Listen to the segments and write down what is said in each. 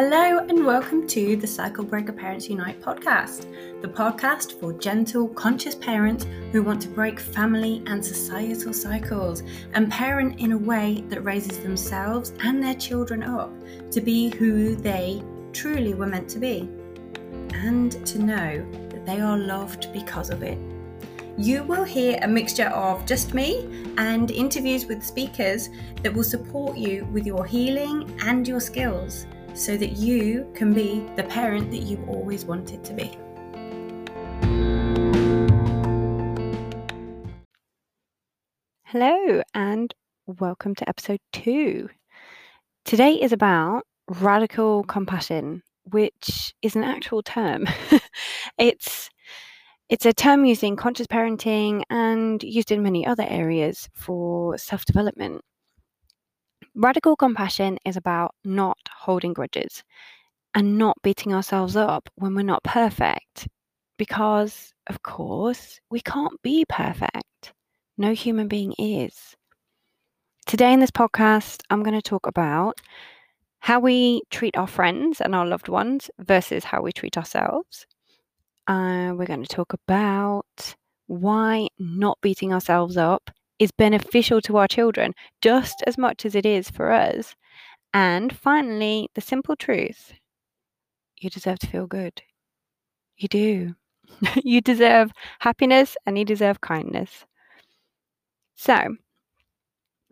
Hello, and welcome to the Cycle Breaker Parents Unite podcast, the podcast for gentle, conscious parents who want to break family and societal cycles and parent in a way that raises themselves and their children up to be who they truly were meant to be, and to know that they are loved because of it. You will hear a mixture of just me and interviews with speakers that will support you with your healing and your skills so that you can be the parent that you always wanted to be. Hello, and welcome to episode two. Today is about radical compassion, which is an actual term. it's it's a term used in conscious parenting and used in many other areas for self development. Radical compassion is about not holding grudges and not beating ourselves up when we're not perfect. Because, of course, we can't be perfect. No human being is. Today, in this podcast, I'm going to talk about how we treat our friends and our loved ones versus how we treat ourselves. Uh, we're going to talk about why not beating ourselves up is beneficial to our children just as much as it is for us. And finally, the simple truth you deserve to feel good. You do. you deserve happiness and you deserve kindness. So,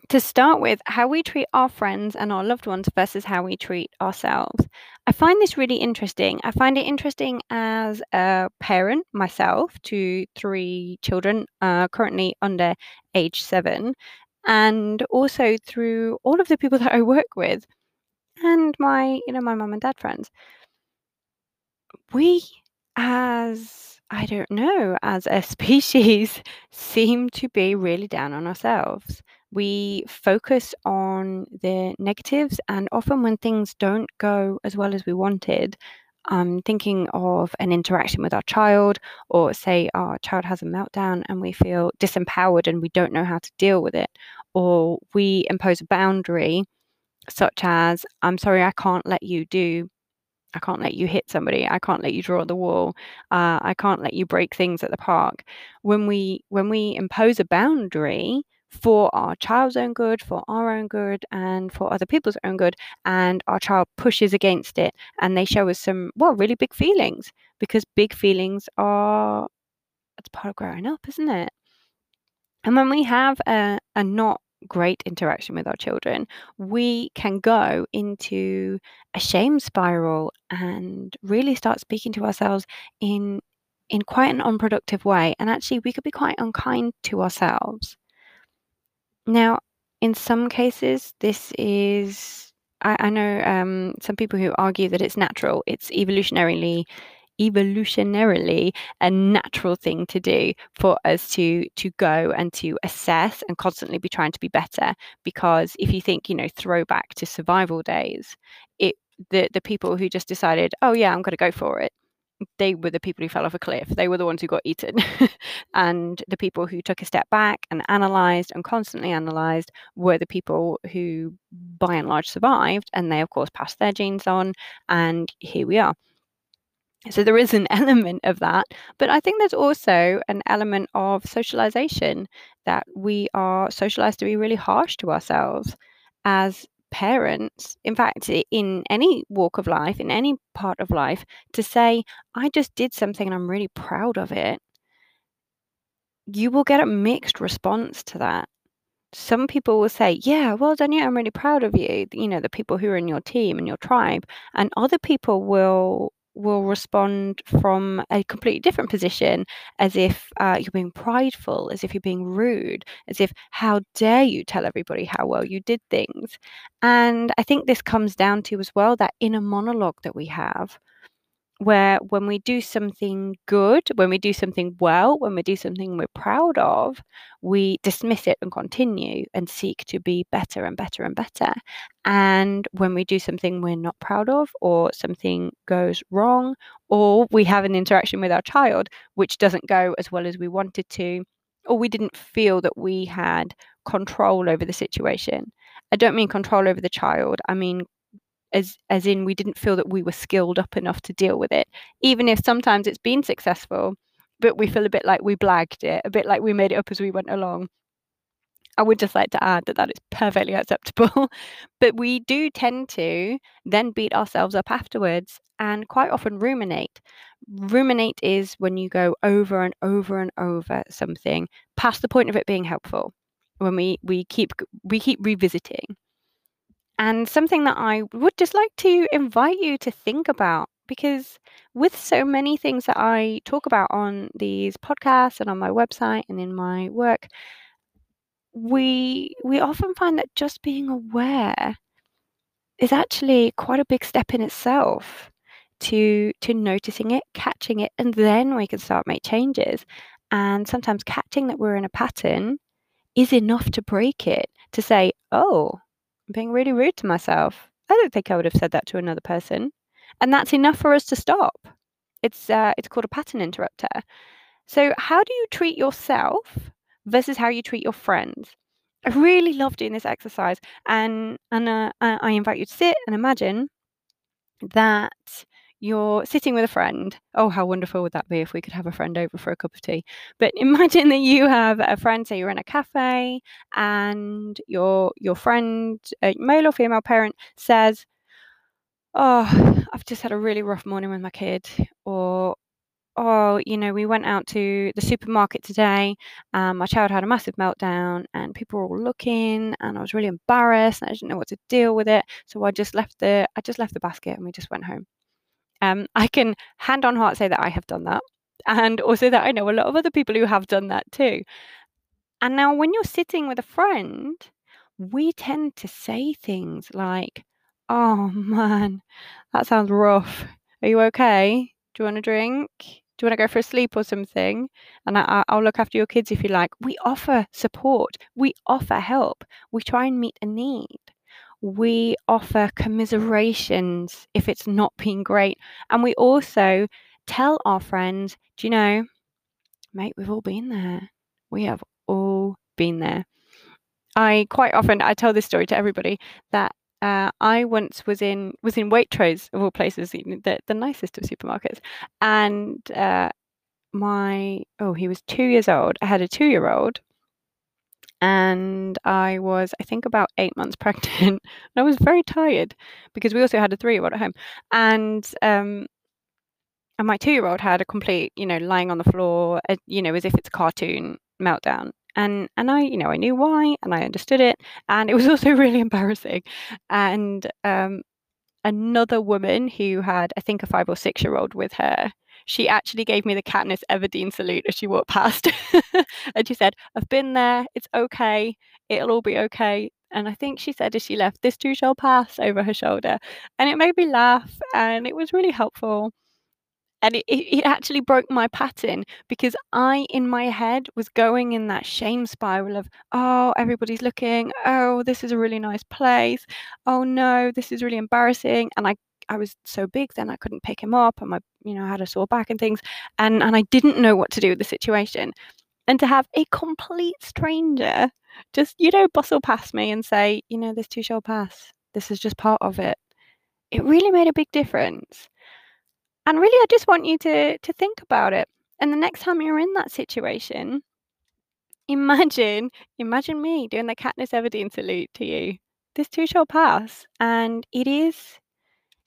to start with, how we treat our friends and our loved ones versus how we treat ourselves. I find this really interesting. I find it interesting as a parent myself to three children, uh, currently under age seven, and also through all of the people that I work with and my, you know, my mum and dad friends. We, as I don't know, as a species, seem to be really down on ourselves we focus on the negatives, and often when things don't go as well as we wanted, um, thinking of an interaction with our child, or say our child has a meltdown and we feel disempowered and we don't know how to deal with it, or we impose a boundary such as, I'm sorry, I can't let you do I can't let you hit somebody. I can't let you draw the wall. Uh, I can't let you break things at the park. When we when we impose a boundary, for our child's own good, for our own good, and for other people's own good. And our child pushes against it and they show us some, well, really big feelings because big feelings are, it's part of growing up, isn't it? And when we have a, a not great interaction with our children, we can go into a shame spiral and really start speaking to ourselves in in quite an unproductive way. And actually, we could be quite unkind to ourselves. Now, in some cases, this is, I, I know um, some people who argue that it's natural, it's evolutionarily evolutionarily a natural thing to do for us to to go and to assess and constantly be trying to be better. Because if you think you know throwback to survival days it the the people who just decided oh yeah i'm going to go for it they were the people who fell off a cliff. They were the ones who got eaten. and the people who took a step back and analyzed and constantly analyzed were the people who, by and large, survived. And they, of course, passed their genes on. And here we are. So there is an element of that. But I think there's also an element of socialization that we are socialized to be really harsh to ourselves as parents, in fact, in any walk of life, in any part of life, to say, I just did something and I'm really proud of it, you will get a mixed response to that. Some people will say, Yeah, well done, I'm really proud of you, you know, the people who are in your team and your tribe. And other people will will respond from a completely different position as if uh, you're being prideful, as if you're being rude, as if, how dare you tell everybody how well you did things. And I think this comes down to as well that inner monologue that we have where when we do something good, when we do something well, when we do something we're proud of, we dismiss it and continue and seek to be better and better and better. And when we do something we're not proud of, or something goes wrong, or we have an interaction with our child which doesn't go as well as we wanted to, or we didn't feel that we had control over the situation. I don't mean control over the child, I mean as as in we didn't feel that we were skilled up enough to deal with it even if sometimes it's been successful but we feel a bit like we blagged it a bit like we made it up as we went along I would just like to add that that is perfectly acceptable. but we do tend to then beat ourselves up afterwards and quite often ruminate. Ruminate is when you go over and over and over something past the point of it being helpful. When we, we keep we keep revisiting. And something that I would just like to invite you to think about because with so many things that I talk about on these podcasts and on my website and in my work, we we often find that just being aware is actually quite a big step in itself to to noticing it, catching it, and then we can start make changes. And sometimes catching that we're in a pattern is enough to break it, to say, oh, being really rude to myself. I don't think I would have said that to another person. And that's enough for us to stop. It's uh, it's called a pattern interrupter. So how do you treat yourself versus how you treat your friends? I really love doing this exercise, and and uh, I invite you to sit and imagine that you're sitting with a friend. Oh, how wonderful would that be if we could have a friend over for a cup of tea? But imagine that you have a friend, say you're in a cafe, and your your friend, male or female parent, says, "Oh, I've just had a really rough morning with my kid," or oh, you know, we went out to the supermarket today. My child had a massive meltdown, and people were all looking, and I was really embarrassed, and I didn't know what to deal with it. So I just left the I just left the basket, and we just went home. Um, I can hand on heart say that I have done that, and also that I know a lot of other people who have done that too. And now, when you're sitting with a friend, we tend to say things like, "Oh man, that sounds rough. Are you okay? Do you want a drink? Do you want to go for a sleep or something? And I, I'll look after your kids if you like." We offer support. We offer help. We try and meet a need we offer commiserations if it's not been great. And we also tell our friends, do you know, mate, we've all been there. We have all been there. I quite often I tell this story to everybody that uh, I once was in was in Waitrose of all places, the the nicest of supermarkets, and uh, my oh he was two years old. I had a two year old and I was, I think, about eight months pregnant. and I was very tired because we also had a three-year-old at home, and um, and my two-year-old had a complete, you know, lying on the floor, uh, you know, as if it's a cartoon meltdown. And and I, you know, I knew why, and I understood it, and it was also really embarrassing. And um, another woman who had, I think, a five or six-year-old with her she actually gave me the Katniss Everdeen salute as she walked past. and she said, I've been there. It's okay. It'll all be okay. And I think she said as she left, this too shall pass over her shoulder. And it made me laugh and it was really helpful. And it, it, it actually broke my pattern because I, in my head, was going in that shame spiral of, oh, everybody's looking. Oh, this is a really nice place. Oh, no, this is really embarrassing. And I I was so big then I couldn't pick him up and my you know I had a sore back and things and and I didn't know what to do with the situation. And to have a complete stranger just you know bustle past me and say you know this too shall pass. This is just part of it. It really made a big difference. And really I just want you to to think about it. And the next time you're in that situation imagine imagine me doing the Katniss Everdeen salute to you. This too shall pass and it is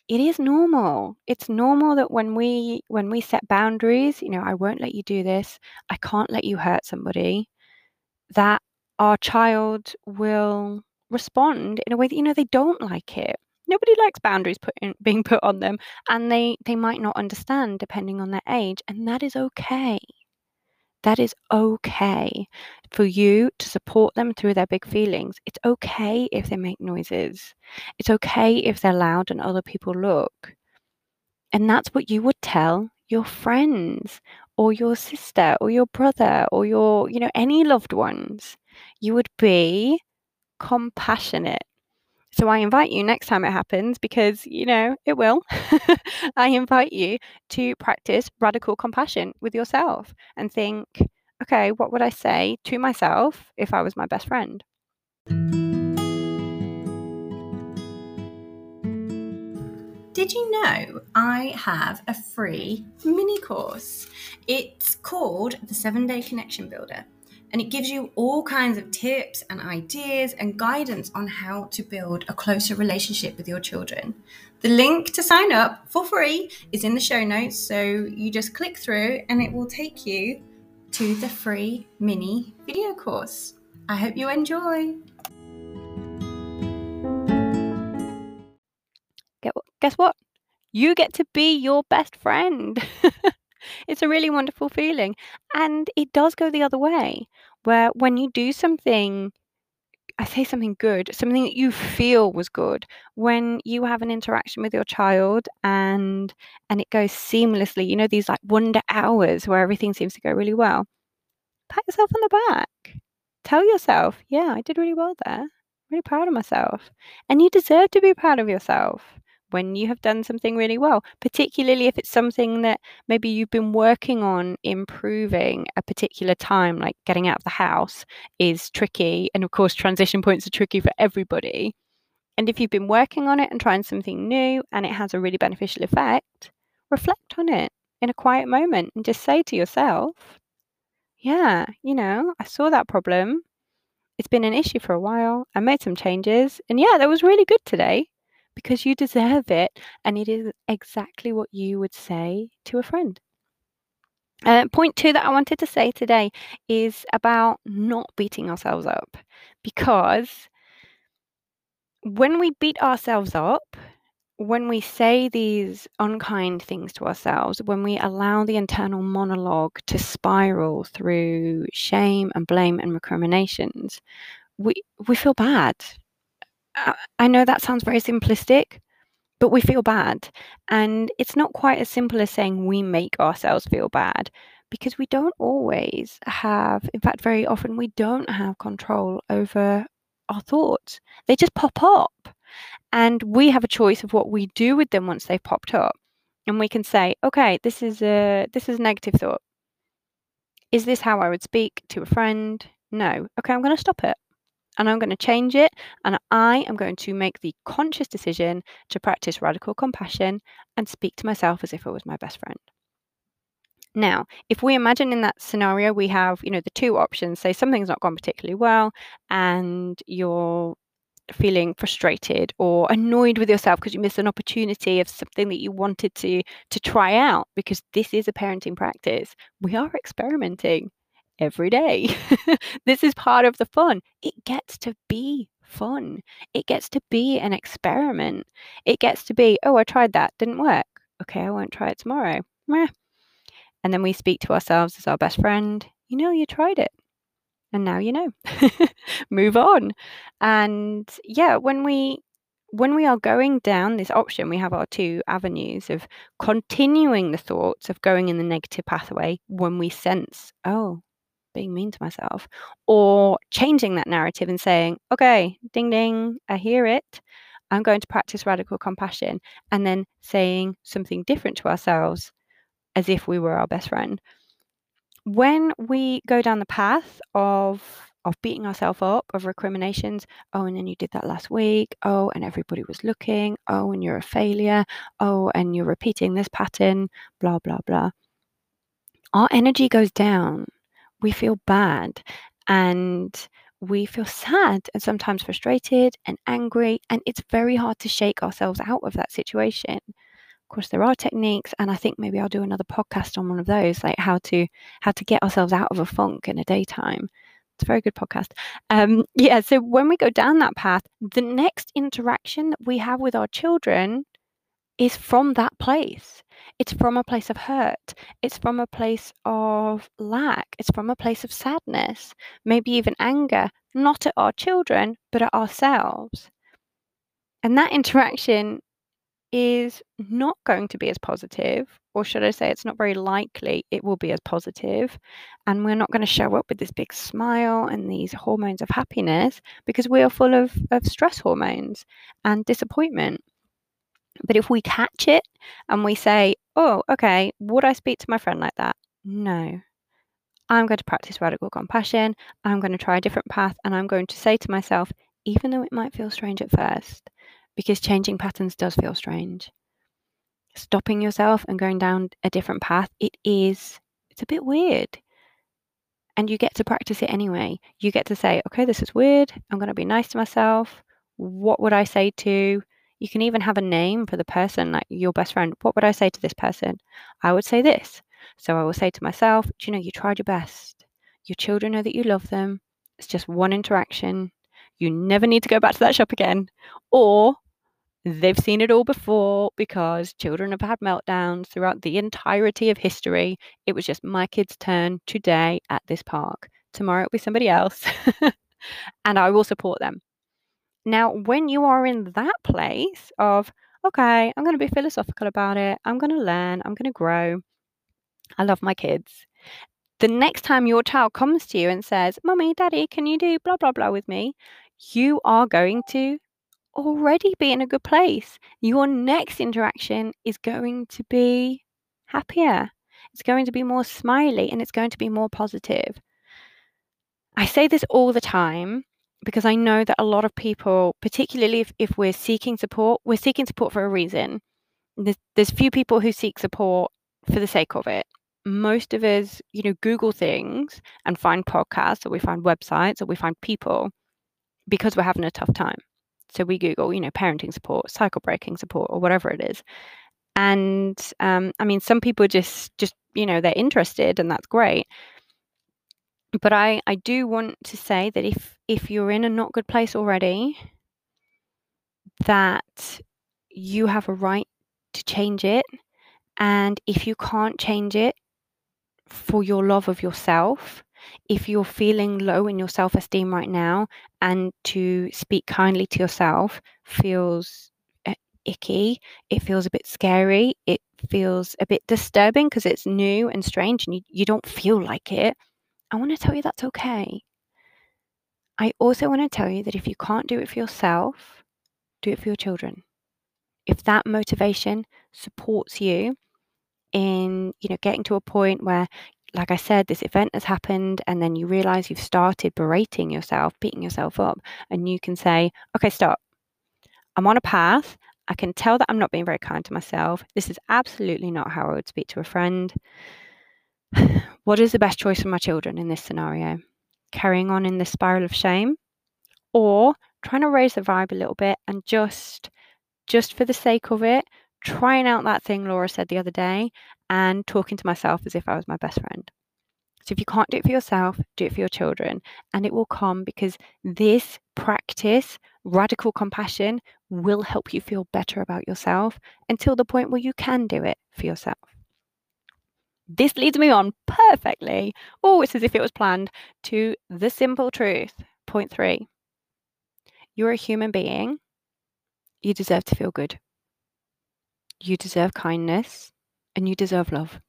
it is normal. It's normal that when we when we set boundaries, you know, I won't let you do this. I can't let you hurt somebody. That our child will respond in a way that you know they don't like it. Nobody likes boundaries put in, being put on them, and they they might not understand depending on their age, and that is okay. That is okay for you to support them through their big feelings. It's okay if they make noises. It's okay if they're loud and other people look. And that's what you would tell your friends or your sister or your brother or your, you know, any loved ones. You would be compassionate. So I invite you next time it happens because, you know, it will. I invite you to practice radical compassion with yourself and think, okay, what would I say to myself if I was my best friend? did you know I have a free mini course? It's called the Seven Day Connection Builder, and it gives you all kinds of tips and ideas and guidance on how to build a closer relationship with your children. The link to sign up for free is in the show notes, so you just click through and it will take you to the free mini video course. I hope you enjoy. Guess what? You get to be your best friend. it's a really wonderful feeling. And it does go the other way, where when you do something, I say something good, something that you feel was good, when you have an interaction with your child and and it goes seamlessly, you know, these like wonder hours where everything seems to go really well. Pat yourself on the back. Tell yourself, yeah, I did really well there. I'm really proud of myself. And you deserve to be proud of yourself when you have done something really well, particularly if it's something that maybe you've been working on improving a particular time, like getting out of the house is tricky. And of course, transition points are tricky for everybody. And if you've been working on it and trying something new and it has a really beneficial effect, reflect on it in a quiet moment and just say to yourself, yeah, you know, I saw that problem. It's been an issue for a while. I made some changes. And yeah, that was really good today because you deserve it. And it is exactly what you would say to a friend. Uh, point two that I wanted to say today is about not beating ourselves up because when we beat ourselves up, when we say these unkind things to ourselves, when we allow the internal monologue to spiral through shame and blame and recriminations, we we feel bad. I know that sounds very simplistic, but we feel bad. And it's not quite as simple as saying we make ourselves feel bad because we don't always have, in fact, very often we don't have control over our thoughts. They just pop up. And we have a choice of what we do with them once they've popped up. And we can say, okay, this is a this is a negative thought. Is this how I would speak to a friend? No. Okay, I'm going to stop it and I'm going to change it. And I am going to make the conscious decision to practice radical compassion and speak to myself as if it was my best friend. Now, if we imagine in that scenario, we have, you know, the two options say something's not gone particularly well and you're feeling frustrated or annoyed with yourself because you missed an opportunity of something that you wanted to to try out because this is a parenting practice we are experimenting every day. this is part of the fun. It gets to be fun. It gets to be an experiment. It gets to be, oh, I tried that, didn't work. Okay, I won't try it tomorrow. Meh. And then we speak to ourselves as our best friend. You know, you tried it. And now you know. Move on. And yeah, when we when we are going down this option, we have our two avenues of continuing the thoughts of going in the negative pathway when we sense, oh, being mean to myself, or changing that narrative and saying, okay, ding ding, I hear it. I'm going to practice radical compassion, and then saying something different to ourselves as if we were our best friend. When we go down the path of of beating ourselves up, of recriminations, oh, and then you did that last week, oh, and everybody was looking, oh, and you're a failure, oh, and you're repeating this pattern, blah, blah, blah. Our energy goes down we feel bad and we feel sad and sometimes frustrated and angry and it's very hard to shake ourselves out of that situation. Of course there are techniques and i think maybe i'll do another podcast on one of those like how to how to get ourselves out of a funk in a daytime. It's a very good podcast. Um yeah so when we go down that path the next interaction that we have with our children is from that place. It's from a place of hurt. It's from a place of lack. It's from a place of sadness, maybe even anger, not at our children, but at ourselves. And that interaction is not going to be as positive, or should I say, it's not very likely it will be as positive. And we're not going to show up with this big smile and these hormones of happiness because we are full of, of stress hormones and disappointment. But if we catch it and we say, oh, okay, would I speak to my friend like that? No. I'm going to practice radical compassion. I'm going to try a different path. And I'm going to say to myself, even though it might feel strange at first, because changing patterns does feel strange, stopping yourself and going down a different path, it is, it's a bit weird. And you get to practice it anyway. You get to say, okay, this is weird. I'm going to be nice to myself. What would I say to? You can even have a name for the person, like your best friend. What would I say to this person? I would say this. So I will say to myself, you know, you tried your best. Your children know that you love them. It's just one interaction. You never need to go back to that shop again. Or they've seen it all before because children have had meltdowns throughout the entirety of history. It was just my kid's turn today at this park. Tomorrow it'll be somebody else. and I will support them. Now, when you are in that place of, okay, I'm going to be philosophical about it, I'm going to learn, I'm going to grow, I love my kids. The next time your child comes to you and says, Mummy, Daddy, can you do blah, blah, blah with me? You are going to already be in a good place. Your next interaction is going to be happier. It's going to be more smiley and it's going to be more positive. I say this all the time because I know that a lot of people, particularly if, if we're seeking support, we're seeking support for a reason. There's, there's few people who seek support for the sake of it. Most of us, you know, Google things and find podcasts or we find websites or we find people because we're having a tough time. So we Google, you know, parenting support, cycle breaking support, or whatever it is. And um, I mean, some people just, just you know, they're interested, and that's great. But I, I do want to say that if if you're in a not good place already, that you have a right to change it. And if you can't change it for your love of yourself, if you're feeling low in your self esteem right now and to speak kindly to yourself feels uh, icky, it feels a bit scary, it feels a bit disturbing because it's new and strange and you, you don't feel like it, I want to tell you that's okay. I also want to tell you that if you can't do it for yourself, do it for your children. If that motivation supports you in, you know, getting to a point where like I said, this event has happened, and then you realize you've started berating yourself, beating yourself up, and you can say, okay, stop. I'm on a path. I can tell that I'm not being very kind to myself. This is absolutely not how I would speak to a friend. What is the best choice for my children in this scenario? Carrying on in this spiral of shame or trying to raise the vibe a little bit and just just for the sake of it trying out that thing Laura said the other day and talking to myself as if I was my best friend. So if you can't do it for yourself, do it for your children. And it will come because this practice, radical compassion, will help you feel better about yourself until the point where you can do it for yourself. This leads me on perfectly, oh, it's as if it was planned, to the simple truth. Point three you're a human being. You deserve to feel good. You deserve kindness and you deserve love.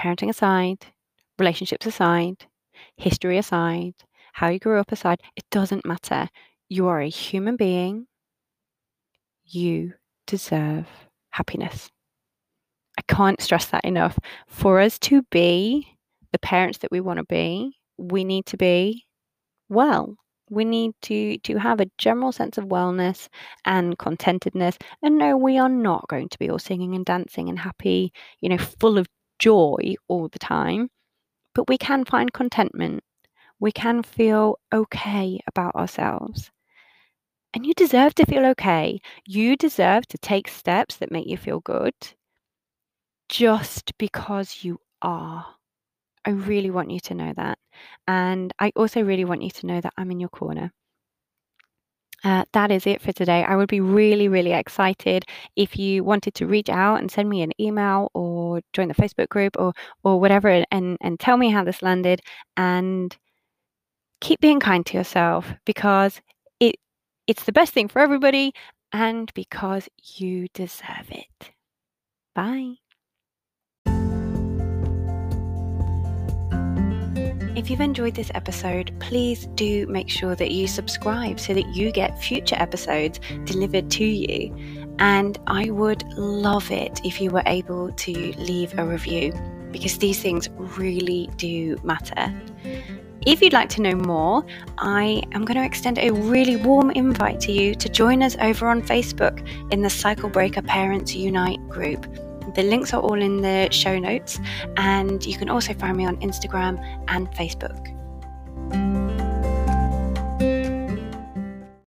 Parenting aside, relationships aside, history aside, how you grew up aside, it doesn't matter. You are a human being. You deserve happiness. Can't stress that enough. For us to be the parents that we want to be, we need to be well. We need to to have a general sense of wellness and contentedness and no we are not going to be all singing and dancing and happy you know full of joy all the time but we can find contentment. We can feel okay about ourselves. And you deserve to feel okay. You deserve to take steps that make you feel good just because you are I really want you to know that. And I also really want you to know that I'm in your corner. Uh, that is it for today. I would be really, really excited if you wanted to reach out and send me an email or join the Facebook group or or whatever, and and tell me how this landed. And keep being kind to yourself because it it's the best thing for everybody, and because you deserve it. Bye. If you've enjoyed this episode, please do make sure that you subscribe so that you get future episodes delivered to you. And I would love it if you were able to leave a review because these things really do matter. If you'd like to know more, I am going to extend a really warm invite to you to join us over on Facebook in the Cycle Breaker Parents Unite group. The links are all in the show notes, and you can also find me on Instagram and Facebook.